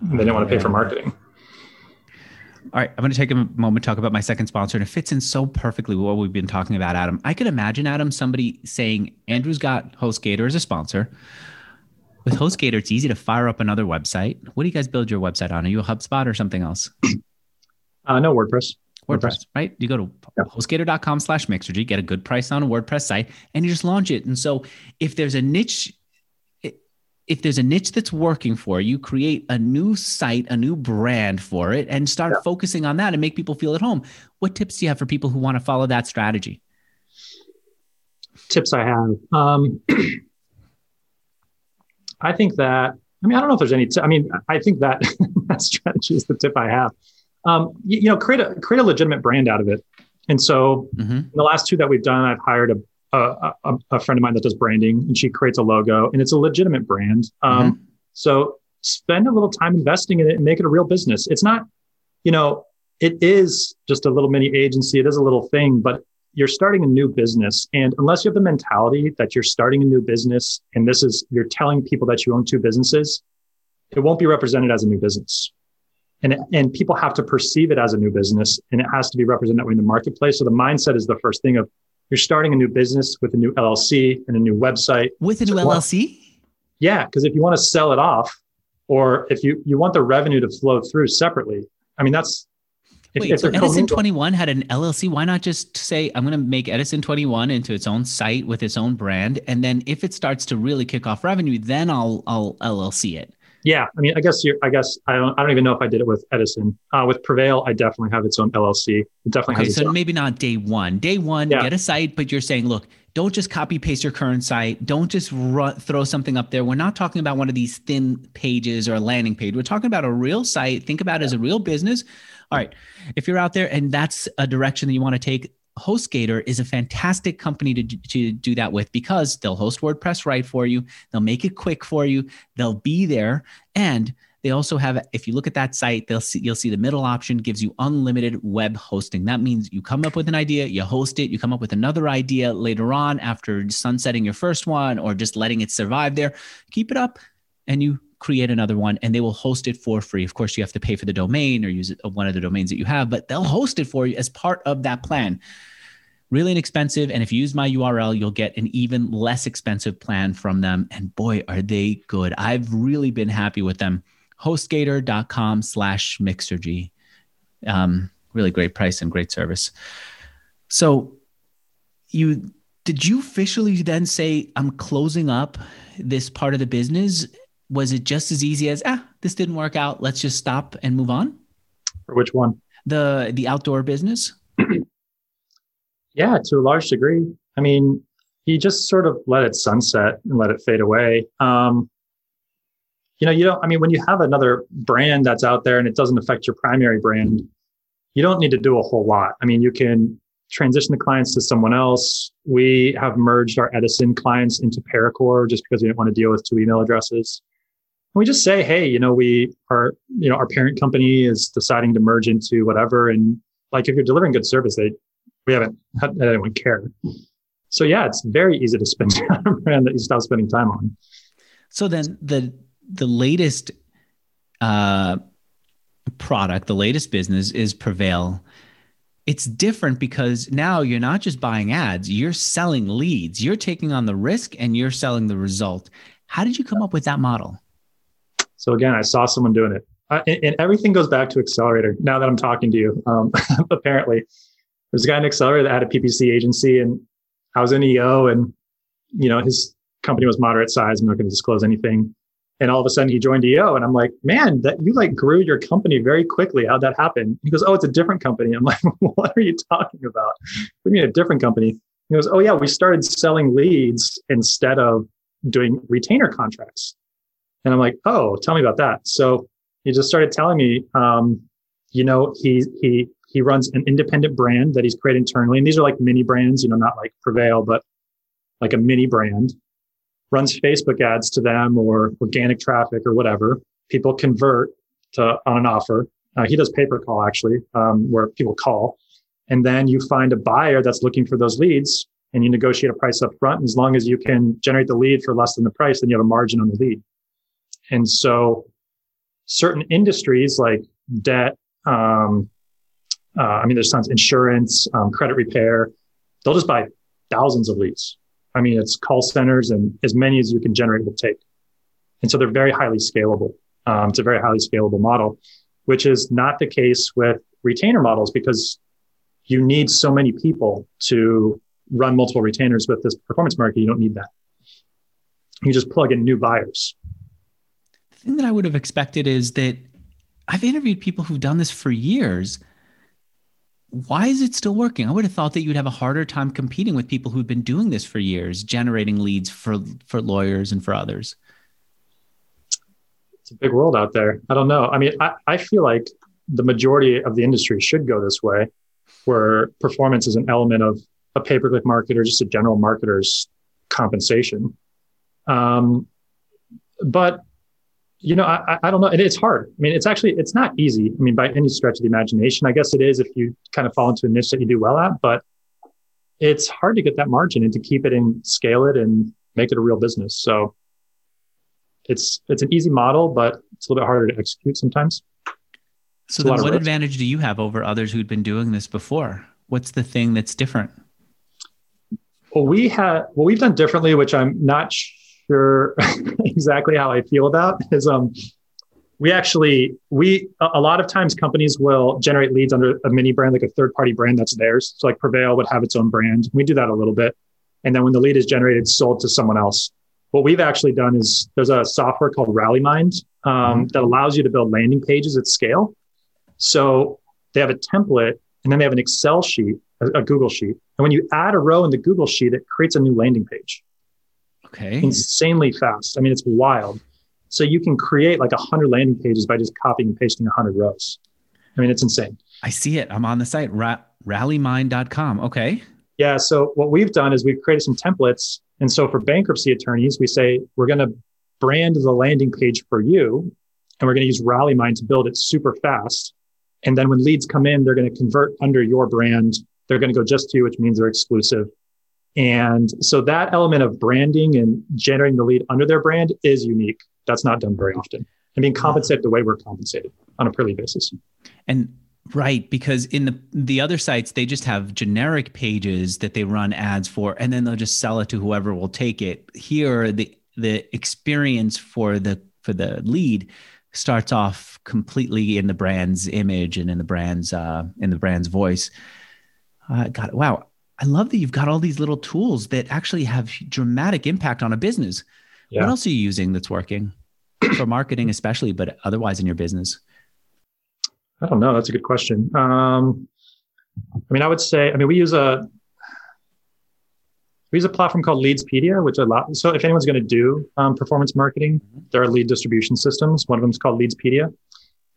And they don't want to pay for marketing. All right, I'm going to take a moment to talk about my second sponsor, and it fits in so perfectly with what we've been talking about, Adam. I could imagine, Adam, somebody saying, Andrew's got HostGator as a sponsor. With HostGator, it's easy to fire up another website. What do you guys build your website on? Are you a HubSpot or something else? Uh, no, WordPress. WordPress, WordPress. right? You go to yeah. hostgator.com slash Mixergy, get a good price on a WordPress site, and you just launch it. And so if there's a niche if there's a niche that's working for you, create a new site, a new brand for it, and start yeah. focusing on that and make people feel at home. What tips do you have for people who want to follow that strategy? Tips I have. Um, I think that, I mean, I don't know if there's any, t- I mean, I think that that strategy is the tip I have. Um, you, you, know, create a, create a legitimate brand out of it. And so mm-hmm. the last two that we've done, I've hired a a, a, a, friend of mine that does branding and she creates a logo and it's a legitimate brand. Um, mm-hmm. So spend a little time investing in it and make it a real business. It's not, you know, it is just a little mini agency. It is a little thing, but you're starting a new business. And unless you have the mentality that you're starting a new business and this is, you're telling people that you own two businesses, it won't be represented as a new business. And, and people have to perceive it as a new business and it has to be represented that way in the marketplace. So the mindset is the first thing of you're starting a new business with a new LLC and a new website. With a new so LLC? Yeah, because if you want to sell it off, or if you you want the revenue to flow through separately, I mean that's Wait, if so Edison 21 had an LLC. Why not just say, I'm going to make Edison 21 into its own site with its own brand. And then if it starts to really kick off revenue, then I'll, I'll LLC it. Yeah. I mean, I guess you I guess I don't, I don't even know if I did it with Edison. Uh, with Prevail, I definitely have its own LLC. It definitely okay, has. So own. maybe not day one. Day one, yeah. get a site, but you're saying, look, don't just copy paste your current site. Don't just run, throw something up there. We're not talking about one of these thin pages or a landing page. We're talking about a real site. Think about it as a real business. All right. If you're out there and that's a direction that you want to take, HostGator is a fantastic company to, to do that with because they'll host WordPress right for you. They'll make it quick for you. They'll be there. And they also have, if you look at that site, they'll see, you'll see the middle option gives you unlimited web hosting. That means you come up with an idea, you host it, you come up with another idea later on after sunsetting your first one or just letting it survive there. Keep it up and you create another one and they will host it for free. Of course, you have to pay for the domain or use one of the domains that you have, but they'll host it for you as part of that plan really inexpensive. And if you use my URL, you'll get an even less expensive plan from them. And boy, are they good. I've really been happy with them hostgator.com slash mixergy. Um, really great price and great service. So you did you officially then say I'm closing up this part of the business? Was it just as easy as ah, this didn't work out, let's just stop and move on? For which one? The the outdoor business? yeah, to a large degree. I mean, he just sort of let it sunset and let it fade away. Um, you know, you don't, I mean, when you have another brand that's out there and it doesn't affect your primary brand, you don't need to do a whole lot. I mean, you can transition the clients to someone else. We have merged our Edison clients into ParaCore just because we didn't want to deal with two email addresses. We just say, hey, you know, we are, you know, our parent company is deciding to merge into whatever. And like if you're delivering good service, they we haven't had anyone care. So yeah, it's very easy to spend brand that you stop spending time on. So then the the latest uh, product, the latest business is Prevail. It's different because now you're not just buying ads, you're selling leads. You're taking on the risk and you're selling the result. How did you come up with that model? So again, I saw someone doing it. Uh, and, everything goes back to Accelerator. Now that I'm talking to you, um, apparently, there's a guy in Accelerator that had a PPC agency, and I was in EO, and you know his company was moderate size. I'm not going to disclose anything. And all of a sudden he joined EO. And I'm like, man, that you like grew your company very quickly. How'd that happen? He goes, Oh, it's a different company. I'm like, what are you talking about? We mean a different company. He goes, Oh yeah, we started selling leads instead of doing retainer contracts. And I'm like, Oh, tell me about that. So he just started telling me, um, you know, he he he runs an independent brand that he's created internally. And these are like mini brands, you know, not like Prevail, but like a mini brand runs Facebook ads to them or organic traffic or whatever. People convert to on an offer. Uh, he does pay per call actually, um, where people call, and then you find a buyer that's looking for those leads, and you negotiate a price up front. And as long as you can generate the lead for less than the price, then you have a margin on the lead. And so, certain industries like debt, um, uh, I mean, there's tons insurance, um, credit repair. They'll just buy thousands of leads I mean, it's call centers and as many as you can generate will take. And so they're very highly scalable. Um, it's a very highly scalable model, which is not the case with retainer models because you need so many people to run multiple retainers with this performance market. You don't need that. You just plug in new buyers. Thing that I would have expected is that I've interviewed people who've done this for years why is it still working? I would have thought that you'd have a harder time competing with people who've been doing this for years, generating leads for for lawyers and for others. It's a big world out there. I don't know. I mean, I, I feel like the majority of the industry should go this way, where performance is an element of a pay-per-click marketer, just a general marketer's compensation. Um, but you know, I, I don't know. And it's hard. I mean, it's actually, it's not easy. I mean, by any stretch of the imagination, I guess it is if you kind of fall into a niche that you do well at, but it's hard to get that margin and to keep it and scale it and make it a real business. So it's, it's an easy model, but it's a little bit harder to execute sometimes. So then what advantage do you have over others who'd been doing this before? What's the thing that's different? Well, we had, what we've done differently, which I'm not sure exactly how I feel about is um we actually we a lot of times companies will generate leads under a mini brand like a third party brand that's theirs. So like prevail would have its own brand. We do that a little bit. And then when the lead is generated sold to someone else. What we've actually done is there's a software called RallyMind um, mm-hmm. that allows you to build landing pages at scale. So they have a template and then they have an excel sheet a, a google sheet. And when you add a row in the google sheet it creates a new landing page okay insanely fast i mean it's wild so you can create like a 100 landing pages by just copying and pasting 100 rows. I mean, it's insane. I see it. I'm on the site, ra- rallymind.com. Okay. Yeah. So what we've done is we've created some templates. And so for bankruptcy attorneys, we say we're going to brand the landing page for you, and we're going to use RallyMind to build it super fast. And then when leads come in, they're going to convert under your brand. They're going to go just to you, which means they're exclusive. And so that element of branding and generating the lead under their brand is unique. That's not done very often. And being compensated the way we're compensated on a per lead basis. And right, because in the the other sites they just have generic pages that they run ads for, and then they'll just sell it to whoever will take it. Here, the the experience for the for the lead starts off completely in the brand's image and in the brand's uh, in the brand's voice. Uh, got. Wow, I love that you've got all these little tools that actually have dramatic impact on a business. Yeah. What else are you using that's working for marketing, especially, but otherwise in your business? I don't know. That's a good question. Um, I mean, I would say, I mean, we use a we use a platform called Leadspedia, which a lot. So if anyone's going to do um, performance marketing, mm-hmm. there are lead distribution systems. One of them is called Leadspedia.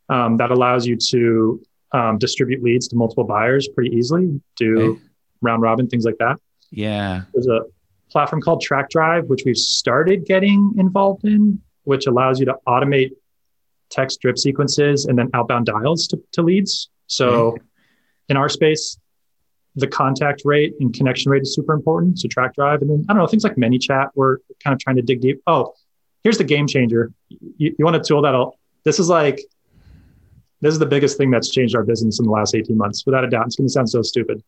Um, that allows you to um, distribute leads to multiple buyers pretty easily, do okay. Round robin things like that. Yeah. There's a platform called Track Drive, which we've started getting involved in, which allows you to automate text drip sequences and then outbound dials to, to leads. So mm-hmm. in our space, the contact rate and connection rate is super important. So track drive, And then I don't know, things like ManyChat, we're kind of trying to dig deep. Oh, here's the game changer. You, you want a tool that'll, this is like, this is the biggest thing that's changed our business in the last 18 months. Without a doubt, it's going to sound so stupid.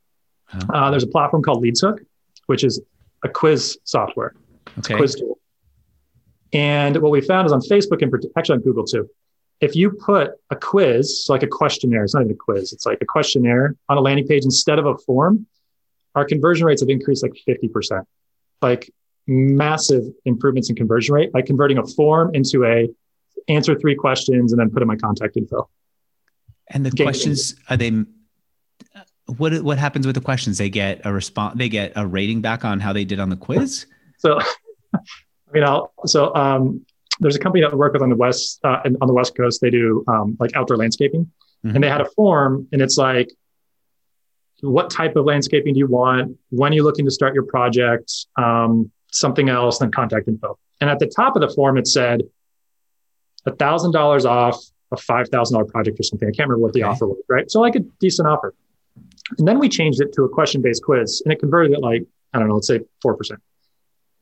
Huh. Uh, there's a platform called LeadsHook, which is a quiz software. It's Okay. quiz tool. And what we found is on Facebook and actually on Google too. If you put a quiz, so like a questionnaire, it's not even a quiz, it's like a questionnaire on a landing page instead of a form, our conversion rates have increased like 50%. Like massive improvements in conversion rate by converting a form into a answer three questions and then put in my contact info. And the Game questions are they what what happens with the questions? They get a response. They get a rating back on how they did on the quiz. So, I mean, I'll, so um, there's a company that I work with on the west uh, on the west coast. They do um, like outdoor landscaping, mm-hmm. and they had a form, and it's like, what type of landscaping do you want? When are you looking to start your project? Um, something else, then contact info. And at the top of the form, it said a thousand dollars off a five thousand dollar project or something. I can't remember what the okay. offer was, right? So like a decent offer. And then we changed it to a question based quiz and it converted it like, I don't know, let's say 4%.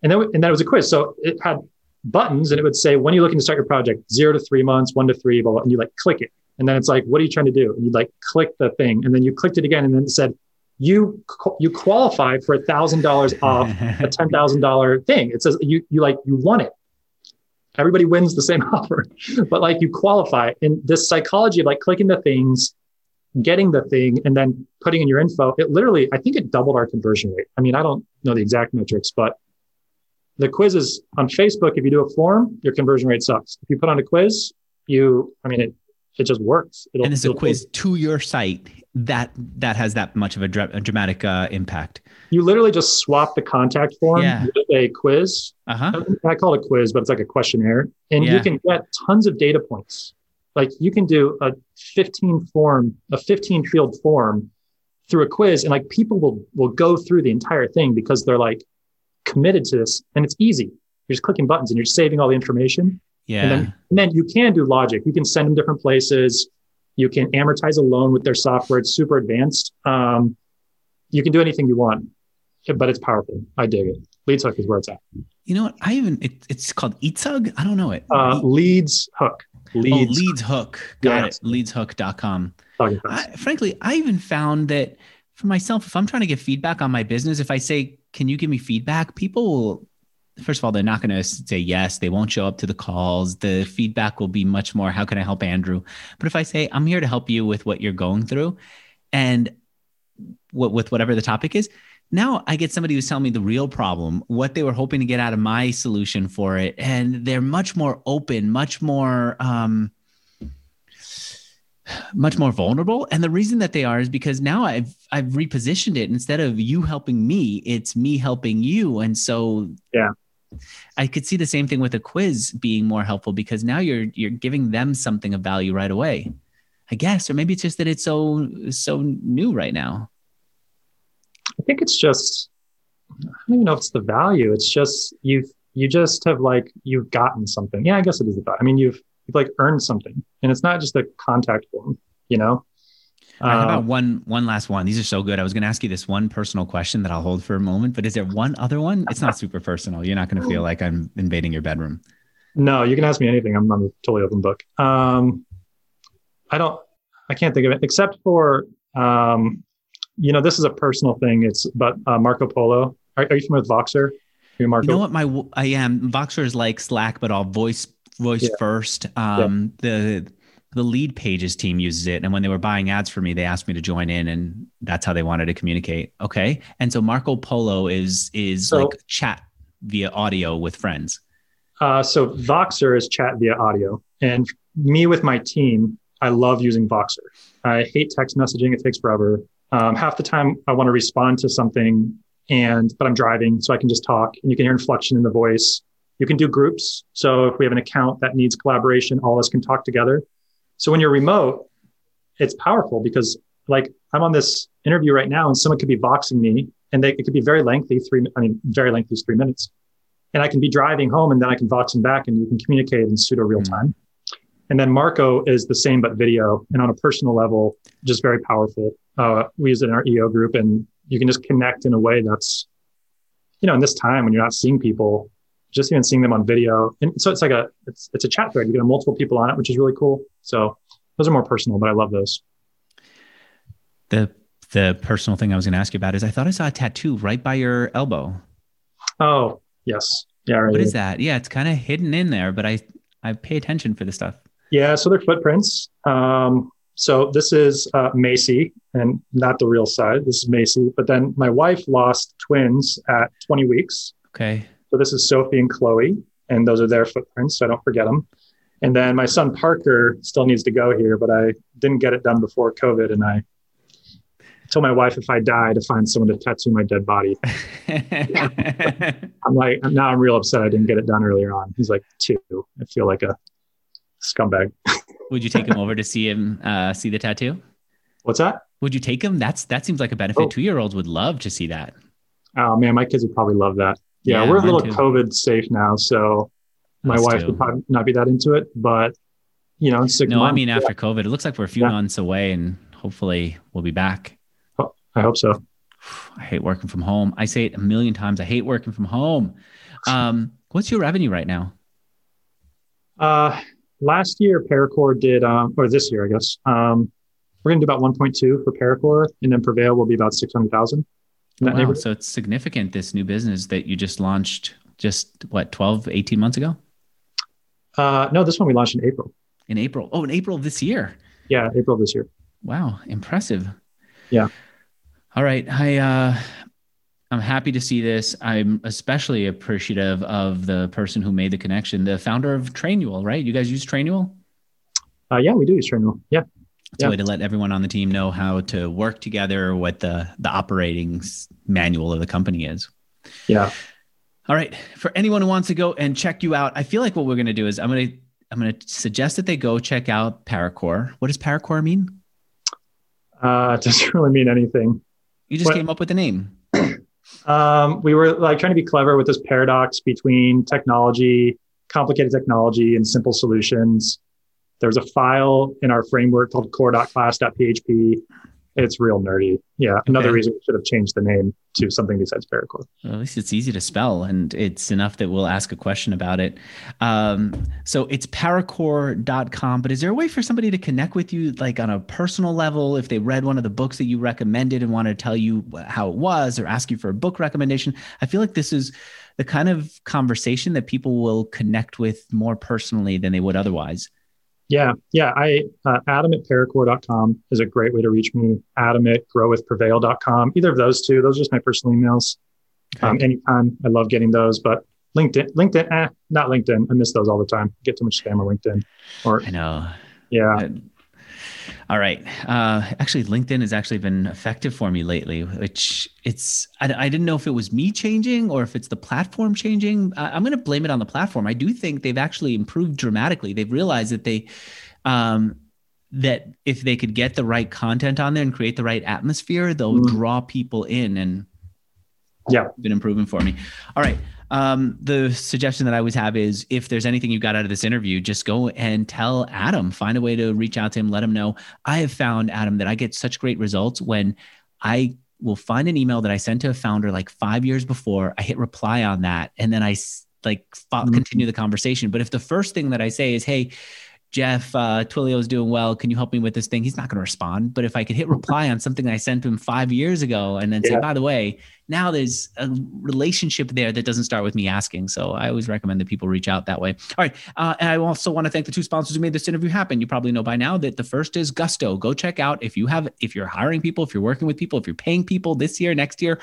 And then, and then it was a quiz. So it had buttons and it would say, when are you looking to start your project? Zero to three months, one to three, blah, blah. And you like click it. And then it's like, what are you trying to do? And you like click the thing. And then you clicked it again. And then it said, you, you qualify for a thousand dollars off a $10,000 thing. It says you, you like, you won it. Everybody wins the same offer, but like you qualify. And this psychology of like clicking the things getting the thing and then putting in your info, it literally, I think it doubled our conversion rate. I mean, I don't know the exact metrics, but the quizzes on Facebook, if you do a form, your conversion rate sucks. If you put on a quiz, you, I mean, it, it just works. It'll, and it's a quiz to your site that that has that much of a, dra- a dramatic uh, impact. You literally just swap the contact form yeah. with a quiz. Uh-huh. I call it a quiz, but it's like a questionnaire, and yeah. you can get tons of data points like you can do a 15 form, a 15 field form through a quiz and like people will will go through the entire thing because they're like committed to this and it's easy. You're just clicking buttons and you're saving all the information. Yeah. And then, and then you can do logic. You can send them different places. You can amortize a loan with their software. It's super advanced. Um, you can do anything you want, but it's powerful. I dig it. Leads hook is where it's at. You know what? I even it, it's called Eatsug. I don't know it. Uh, Leads Hook. Leads. Oh, Leads Hook. Got yeah. it. Leadshook.com. I, frankly, I even found that for myself, if I'm trying to get feedback on my business, if I say, "Can you give me feedback?" people will first of all, they're not going to say yes. They won't show up to the calls. The feedback will be much more, how can I help Andrew? But if I say, I'm here to help you with what you're going through and what, with whatever the topic is, now I get somebody who's telling me the real problem, what they were hoping to get out of my solution for it. And they're much more open, much more, um, much more vulnerable. And the reason that they are is because now i've i've repositioned it. Instead of you helping me it's me helping you. And so yeah. I could see the same thing with a quiz being more helpful because now you're you're giving them something of value right away i guess. Or maybe it's just that it's so so new right now i think it's just i don't even know if it's the value it's just you've you just have like you've gotten something yeah i guess it is about i mean you've you've like earned something and it's not just a contact form you know right, how about one one last one? These are so good. I was going to ask you this one personal question that I'll hold for a moment, but is there one other one? It's not super personal. You're not going to feel like I'm invading your bedroom. no you can ask me anything i'm, I'm a totally open book um i don't i can't think of it except for um you know this is a personal thing it's about uh, marco polo are, are you familiar with voxer you, marco? You know what? My I am Voxer is like Slack, but all voice voice Yeah. first. Um, the the Leadpages team uses it, and when they were buying ads for me, they asked me to join in, and that's how they wanted to communicate. Okay, and so Marco Polo is is So- like chat via audio with friends. Uh, so Voxer is chat via audio, and me with my team, I love using Voxer. I hate text messaging; it takes forever. Um, half the time, I want to respond to something, and but I'm driving, so I can just talk, and you can hear inflection in the voice. You can do groups. So if we have an account that needs collaboration, all of us can talk together. So when you're remote, it's powerful because like I'm on this interview right now, and someone could be voxing me, and they, it could be very lengthy. Three, I mean, very lengthy is three minutes and I can be driving home and then I can vox them back and you can communicate in pseudo real Mm. time. And then Marco is the same but video and on a personal level, just very powerful. Uh, we use it in our EO group and you can just connect in a way that's, you know, in this time when you're not seeing people, just even seeing them on video. And so it's like a it's it's a chat thread. You can have multiple people on it, which is really cool. So those are more personal, but I love those. The the personal thing I was going to ask you about is I thought I saw a tattoo right by your elbow. Oh yes, yeah. Right What is that? Yeah, it's kind of hidden in there, but I I pay attention for the stuff. Yeah, so they're footprints. Um, so this is uh, Macy, and not the real side. This is Macy. But then my wife lost twins at 20 weeks. Okay. So this is Sophie and Chloe, and those are their footprints. So I don't forget them. And then my son Parker still needs to go here, but I didn't get it done before COVID, and I told my wife if I die to find someone to tattoo my dead body. I'm like, now I'm real upset I didn't get it done earlier on. He's like two. I feel like a scumbag. Would you take him over to see him uh, see the tattoo? What's that? Would you take him? That's that seems like a benefit. Oh. Two year olds would love to see that. Oh man, my kids would probably love that. Yeah, Yeah, we're a little too. COVID safe now, so my Us wife too. would probably not be that into it. But you know, six No, months, I mean yeah, after COVID, it looks like we're a few Yeah. months away, and hopefully we'll be back. I hope so. I hate working from home. I say it a million times. I hate working from home. Um, what's your revenue right now? Uh, last year, ParaCore did, um, or this year, I guess. Um, we're going to do about 1.2 for ParaCore, and then Prevail will be about 600,000. In that Wow, so it's significant. This new business that you just launched just what 12, 18 months ago Uh, no, this one we launched in April. in April. Oh, in April this year. Yeah, April this year. Wow, impressive. Yeah. All right. I uh I'm happy to see this. I'm especially appreciative of the person who made the connection, the founder of Trainual, right? You guys use Trainual? Uh, yeah, we do use Trainual. Yeah. It's Yeah. a way to let everyone on the team know how to work together, what the the operating manual of the company is. Yeah. All right. For anyone who wants to go and check you out, I feel like what we're going to do is I'm going to I'm going to suggest that they go check out ParaCore. What does ParaCore mean? Uh, it doesn't really mean anything. You just What- came up with the name. Um, we were like trying to be clever with this paradox between technology, complicated technology, and simple solutions. There's a file in our framework called core.class.php, It's real nerdy. Yeah. Another okay. reason we should have changed the name to something besides ParaCore. Well, at least it's easy to spell and it's enough that we'll ask a question about it. Um, so it's paracore.com, but is there a way for somebody to connect with you like on a personal level if they read one of the books that you recommended and want to tell you how it was or ask you for a book recommendation? I feel like this is the kind of conversation that people will connect with more personally than they would otherwise. Yeah, yeah. I uh, Adam at paracore.com is a great way to reach me. Adam at growwithprevail.com. Either of those two. Those are just my personal emails. Okay. Um, anytime. I love getting those. But LinkedIn, LinkedIn, eh, not LinkedIn. I miss those all the time. I get too much spam on LinkedIn. Or I know. Yeah. All right. Uh, actually, LinkedIn has actually been effective for me lately, which it's, I, I didn't know if it was me changing or if it's the platform changing. I, am going to blame it on the platform. I do think they've actually improved dramatically. They've realized that they, um, that if they could get the right content on there and create the right atmosphere, they'll mm. draw people in and yeah, been improving for me. All right. Um, the suggestion that I always have is if there's anything you got out of this interview, just go and tell Adam, find a way to reach out to him, let him know. I have found, Adam, that I get such great results when I will find an email that I sent to a founder like five years before. I hit reply on that, and then I like mm-hmm. continue the conversation. But if the first thing that I say is, "Hey," Jeff, uh, Twilio is doing well. Can you help me with this thing? He's not going to respond. But if I could hit reply on something I sent him five years ago and then yeah. say, by the way, now there's a relationship there that doesn't start with me asking. So I always recommend that people reach out that way. All right. Uh, and I also want to thank the two sponsors who made this interview happen. You probably know by now that the first is Gusto. Go check out if you have, if you're hiring people, if you're working with people, if you're paying people this year, next year,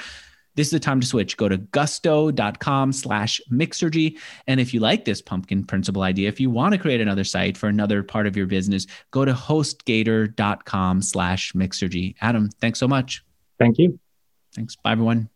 this is the time to switch. Go to gusto.com slash mixergy. And if you like this pumpkin principle idea, if you want to create another site for another part of your business, go to hostgator.com slash mixergy. Adam, thanks so much. Thank you. Thanks. Bye, everyone.